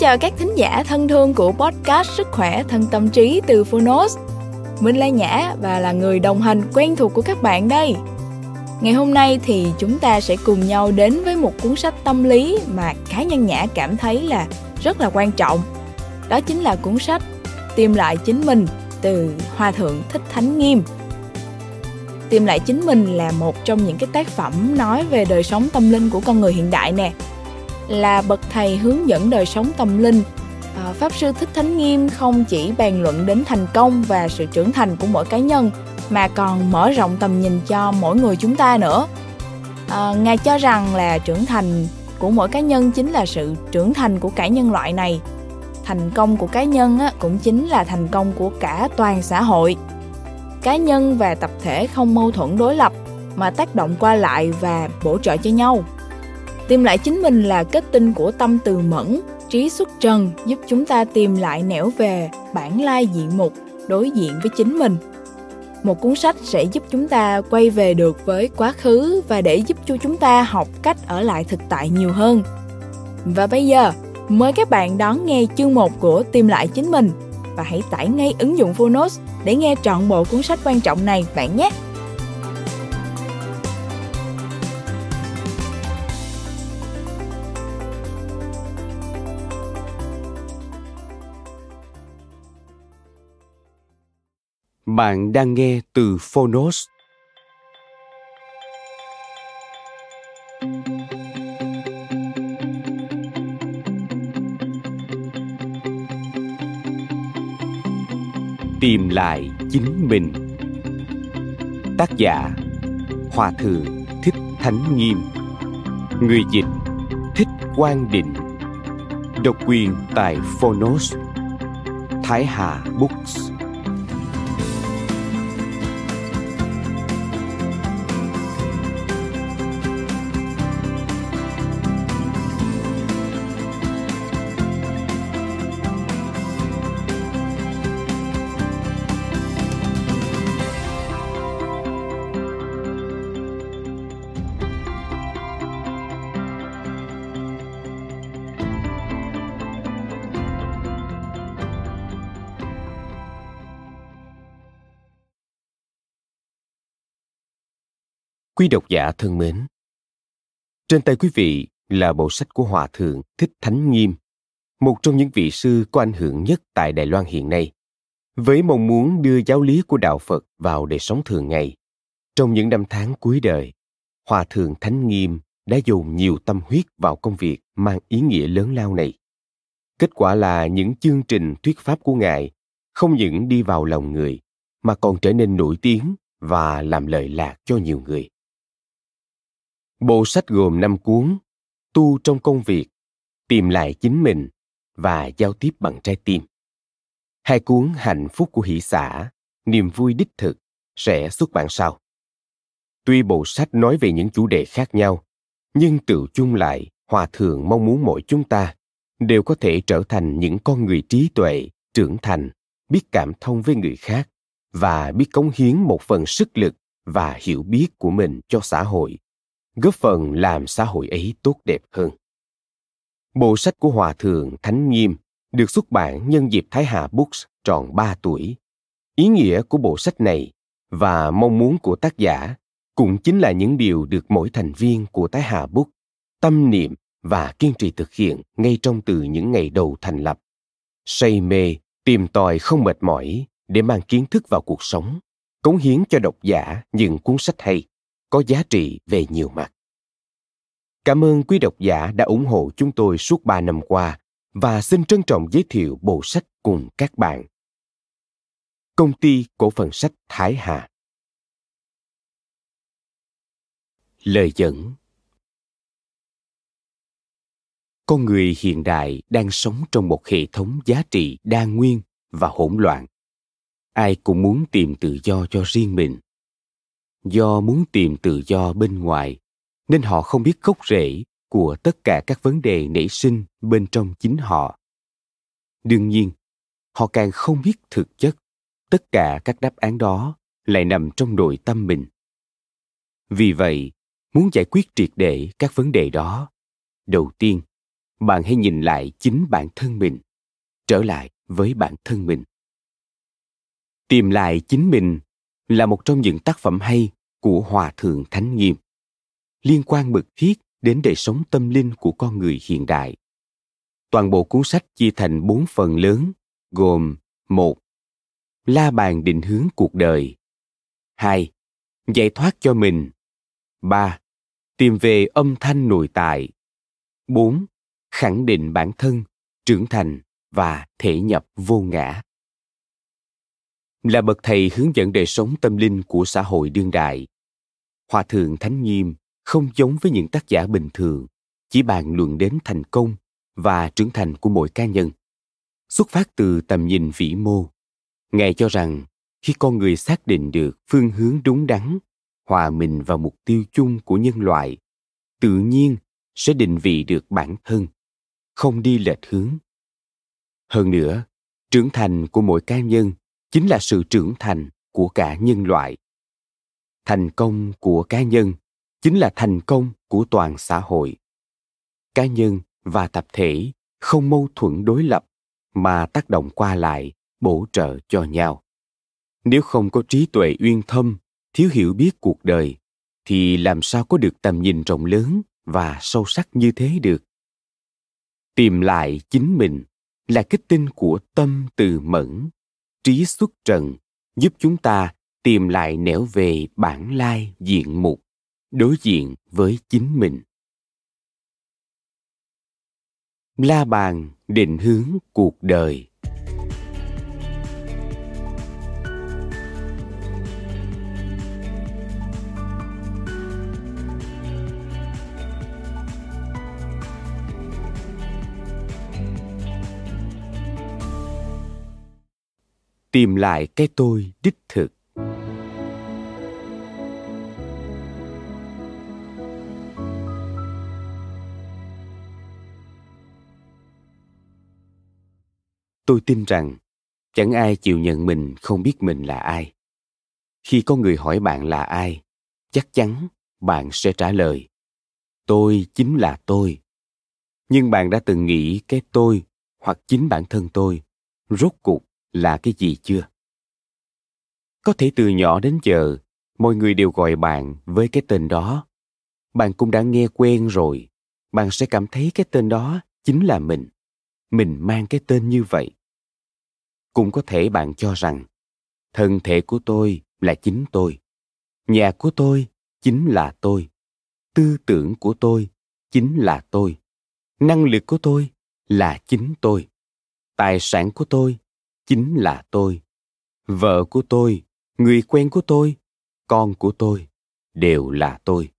chào các thính giả thân thương của podcast Sức khỏe thân tâm trí từ Phonos. Mình là Nhã và là người đồng hành quen thuộc của các bạn đây. Ngày hôm nay thì chúng ta sẽ cùng nhau đến với một cuốn sách tâm lý mà cá nhân Nhã cảm thấy là rất là quan trọng. Đó chính là cuốn sách Tìm lại chính mình từ Hòa thượng Thích Thánh Nghiêm. Tìm lại chính mình là một trong những cái tác phẩm nói về đời sống tâm linh của con người hiện đại nè là bậc thầy hướng dẫn đời sống tâm linh. À, Pháp sư thích thánh nghiêm không chỉ bàn luận đến thành công và sự trưởng thành của mỗi cá nhân mà còn mở rộng tầm nhìn cho mỗi người chúng ta nữa. À, ngài cho rằng là trưởng thành của mỗi cá nhân chính là sự trưởng thành của cả nhân loại này. Thành công của cá nhân cũng chính là thành công của cả toàn xã hội. Cá nhân và tập thể không mâu thuẫn đối lập mà tác động qua lại và bổ trợ cho nhau. Tìm lại chính mình là kết tinh của tâm từ mẫn, trí xuất trần giúp chúng ta tìm lại nẻo về bản lai diện mục, đối diện với chính mình. Một cuốn sách sẽ giúp chúng ta quay về được với quá khứ và để giúp cho chúng ta học cách ở lại thực tại nhiều hơn. Và bây giờ, mời các bạn đón nghe chương 1 của Tìm lại chính mình và hãy tải ngay ứng dụng Phonos để nghe trọn bộ cuốn sách quan trọng này bạn nhé. Bạn đang nghe từ Phonos. Tìm lại chính mình. Tác giả, Hòa thượng Thích Thánh Nghiêm. Người dịch, Thích Quang Định. Độc quyền tại Phonos. Thái Hà Books. Quý độc giả thân mến, trên tay quý vị là bộ sách của Hòa Thượng Thích Thánh Nghiêm, một trong những vị sư có ảnh hưởng nhất tại Đài Loan hiện nay, với mong muốn đưa giáo lý của Đạo Phật vào đời sống thường ngày. Trong những năm tháng cuối đời, Hòa Thượng Thánh Nghiêm đã dồn nhiều tâm huyết vào công việc mang ý nghĩa lớn lao này. Kết quả là những chương trình thuyết pháp của Ngài không những đi vào lòng người, mà còn trở nên nổi tiếng và làm lợi lạc cho nhiều người. Bộ sách gồm 5 cuốn, Tu trong công việc, Tìm lại chính mình và Giao tiếp bằng trái tim. Hai cuốn Hạnh phúc của hỷ xã, Niềm vui đích thực sẽ xuất bản sau. Tuy bộ sách nói về những chủ đề khác nhau, nhưng tự chung lại, Hòa Thượng mong muốn mỗi chúng ta đều có thể trở thành những con người trí tuệ, trưởng thành, biết cảm thông với người khác và biết cống hiến một phần sức lực và hiểu biết của mình cho xã hội góp phần làm xã hội ấy tốt đẹp hơn. Bộ sách của Hòa Thượng Thánh Nghiêm được xuất bản nhân dịp Thái Hà Books tròn 3 tuổi. Ý nghĩa của bộ sách này và mong muốn của tác giả cũng chính là những điều được mỗi thành viên của Thái Hà Books tâm niệm và kiên trì thực hiện ngay trong từ những ngày đầu thành lập. Say mê, tìm tòi không mệt mỏi để mang kiến thức vào cuộc sống, cống hiến cho độc giả những cuốn sách hay có giá trị về nhiều mặt. Cảm ơn quý độc giả đã ủng hộ chúng tôi suốt 3 năm qua và xin trân trọng giới thiệu bộ sách cùng các bạn. Công ty cổ phần sách Thái Hà Lời dẫn Con người hiện đại đang sống trong một hệ thống giá trị đa nguyên và hỗn loạn. Ai cũng muốn tìm tự do cho riêng mình do muốn tìm tự do bên ngoài, nên họ không biết gốc rễ của tất cả các vấn đề nảy sinh bên trong chính họ. Đương nhiên, họ càng không biết thực chất, tất cả các đáp án đó lại nằm trong nội tâm mình. Vì vậy, muốn giải quyết triệt để các vấn đề đó, đầu tiên, bạn hãy nhìn lại chính bản thân mình, trở lại với bản thân mình. Tìm lại chính mình là một trong những tác phẩm hay của hòa thượng thánh nghiêm. Liên quan mật thiết đến đời sống tâm linh của con người hiện đại. Toàn bộ cuốn sách chia thành bốn phần lớn, gồm một, la bàn định hướng cuộc đời. Hai, giải thoát cho mình. Ba, tìm về âm thanh nội tại. Bốn, khẳng định bản thân, trưởng thành và thể nhập vô ngã là bậc thầy hướng dẫn đời sống tâm linh của xã hội đương đại. Hòa thượng thánh nghiêm không giống với những tác giả bình thường, chỉ bàn luận đến thành công và trưởng thành của mỗi cá nhân. Xuất phát từ tầm nhìn vĩ mô, ngài cho rằng khi con người xác định được phương hướng đúng đắn, hòa mình vào mục tiêu chung của nhân loại, tự nhiên sẽ định vị được bản thân, không đi lệch hướng. Hơn nữa, trưởng thành của mỗi cá nhân chính là sự trưởng thành của cả nhân loại. Thành công của cá nhân chính là thành công của toàn xã hội. Cá nhân và tập thể không mâu thuẫn đối lập mà tác động qua lại, bổ trợ cho nhau. Nếu không có trí tuệ uyên thâm, thiếu hiểu biết cuộc đời, thì làm sao có được tầm nhìn rộng lớn và sâu sắc như thế được? Tìm lại chính mình là kết tinh của tâm từ mẫn trí xuất trần, giúp chúng ta tìm lại nẻo về bản lai diện mục, đối diện với chính mình. La bàn định hướng cuộc đời. Tìm lại cái tôi đích thực. Tôi tin rằng, chẳng ai chịu nhận mình không biết mình là ai. Khi có người hỏi bạn là ai, chắc chắn bạn sẽ trả lời, tôi chính là tôi. Nhưng bạn đã từng nghĩ cái tôi hoặc chính bản thân tôi rốt cuộc là cái gì chưa? Có thể từ nhỏ đến giờ, mọi người đều gọi bạn với cái tên đó. Bạn cũng đã nghe quen rồi. Bạn sẽ cảm thấy cái tên đó chính là mình. Mình mang cái tên như vậy. Cũng có thể bạn cho rằng, thân thể của tôi là chính tôi. Nhà của tôi chính là tôi. Tư tưởng của tôi chính là tôi. Năng lực của tôi là chính tôi. Tài sản của tôi chính là tôi. Vợ của tôi, người quen của tôi, con của tôi, đều là tôi.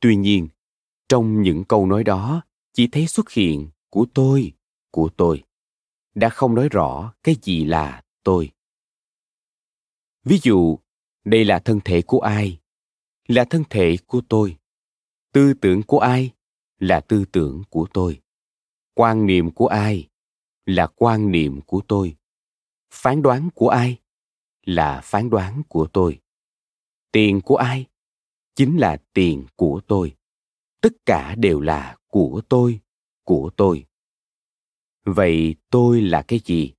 Tuy nhiên, trong những câu nói đó, chỉ thấy xuất hiện của tôi của tôi. Đã không nói rõ cái gì là tôi. Ví dụ, đây là thân thể của ai? Là thân thể của tôi. Tư tưởng của ai? Là tư tưởng của tôi. Quan niệm của ai? Là quan niệm của tôi. Phán đoán của ai? Là phán đoán của tôi. Tiền của ai? Chính là tiền của tôi. Tất cả đều là của tôi của tôi. Vậy tôi là cái gì?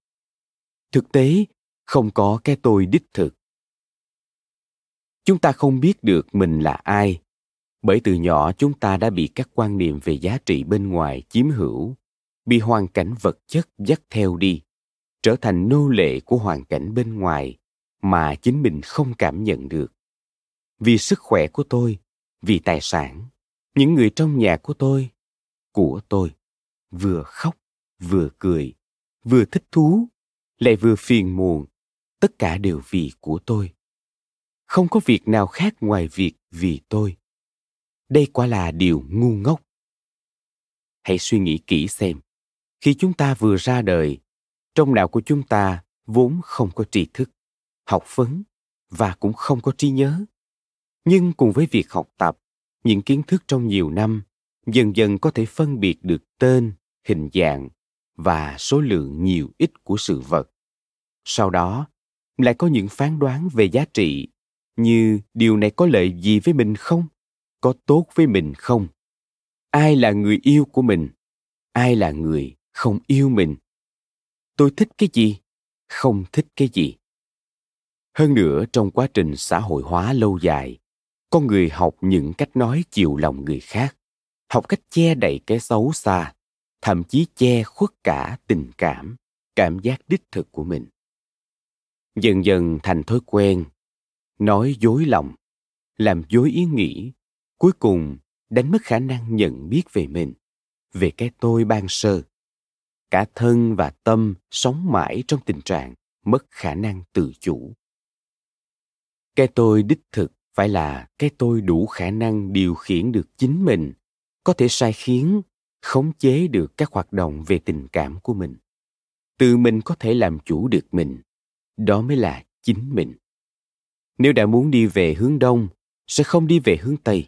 Thực tế, không có cái tôi đích thực. Chúng ta không biết được mình là ai, bởi từ nhỏ chúng ta đã bị các quan niệm về giá trị bên ngoài chiếm hữu bị hoàn cảnh vật chất dắt theo đi, trở thành nô lệ của hoàn cảnh bên ngoài mà chính mình không cảm nhận được. Vì sức khỏe của tôi, vì tài sản, những người trong nhà của tôi của tôi, vừa khóc, vừa cười, vừa thích thú, lại vừa phiền muộn, tất cả đều vì của tôi. Không có việc nào khác ngoài việc vì tôi. Đây quả là điều ngu ngốc. Hãy suy nghĩ kỹ xem khi chúng ta vừa ra đời, trong não của chúng ta vốn không có tri thức, học vấn và cũng không có trí nhớ. Nhưng cùng với việc học tập, những kiến thức trong nhiều năm dần dần có thể phân biệt được tên, hình dạng và số lượng nhiều ít của sự vật. Sau đó, lại có những phán đoán về giá trị như điều này có lợi gì với mình không? Có tốt với mình không? Ai là người yêu của mình? Ai là người không yêu mình. Tôi thích cái gì? Không thích cái gì. Hơn nữa, trong quá trình xã hội hóa lâu dài, con người học những cách nói chiều lòng người khác, học cách che đậy cái xấu xa, thậm chí che khuất cả tình cảm cảm giác đích thực của mình. Dần dần thành thói quen, nói dối lòng, làm dối ý nghĩ, cuối cùng đánh mất khả năng nhận biết về mình, về cái tôi ban sơ cả thân và tâm sống mãi trong tình trạng mất khả năng tự chủ. Cái tôi đích thực phải là cái tôi đủ khả năng điều khiển được chính mình, có thể sai khiến, khống chế được các hoạt động về tình cảm của mình. Tự mình có thể làm chủ được mình, đó mới là chính mình. Nếu đã muốn đi về hướng đông, sẽ không đi về hướng tây.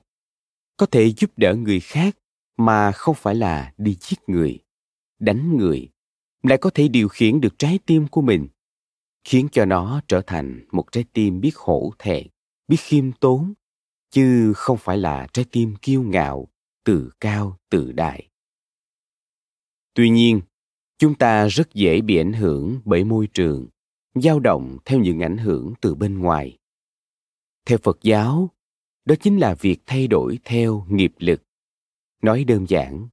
Có thể giúp đỡ người khác mà không phải là đi giết người đánh người, lại có thể điều khiển được trái tim của mình, khiến cho nó trở thành một trái tim biết hổ thẹn, biết khiêm tốn, chứ không phải là trái tim kiêu ngạo tự cao tự đại. Tuy nhiên, chúng ta rất dễ bị ảnh hưởng bởi môi trường, dao động theo những ảnh hưởng từ bên ngoài. Theo phật giáo, đó chính là việc thay đổi theo nghiệp lực. Nói đơn giản,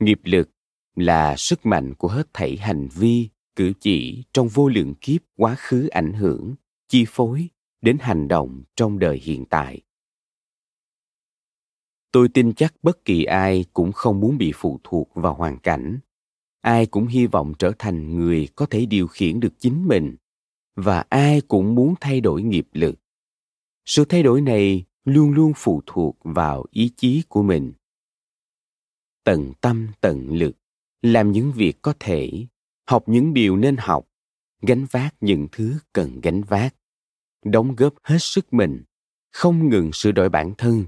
nghiệp lực là sức mạnh của hết thảy hành vi, cử chỉ trong vô lượng kiếp quá khứ ảnh hưởng, chi phối đến hành động trong đời hiện tại. Tôi tin chắc bất kỳ ai cũng không muốn bị phụ thuộc vào hoàn cảnh. Ai cũng hy vọng trở thành người có thể điều khiển được chính mình, và ai cũng muốn thay đổi nghiệp lực. Sự thay đổi này luôn luôn phụ thuộc vào ý chí của mình. Tận tâm tận lực làm những việc có thể, học những điều nên học, gánh vác những thứ cần gánh vác. Đóng góp hết sức mình, không ngừng sửa đổi bản thân.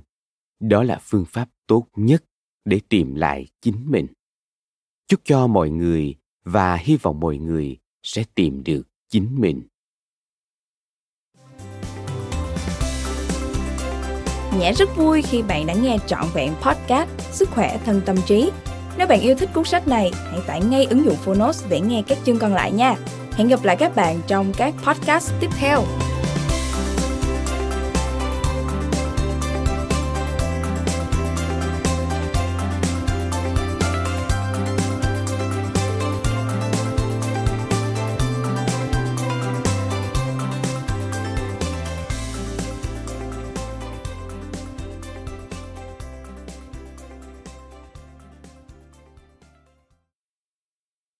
Đó là phương pháp tốt nhất để tìm lại chính mình. Chúc cho mọi người và hy vọng mọi người sẽ tìm được chính mình. Nhã rất vui khi bạn đã nghe trọn vẹn podcast Sức khỏe thân tâm trí. Nếu bạn yêu thích cuốn sách này, hãy tải ngay ứng dụng Phonos để nghe các chương còn lại nha. Hẹn gặp lại các bạn trong các podcast tiếp theo.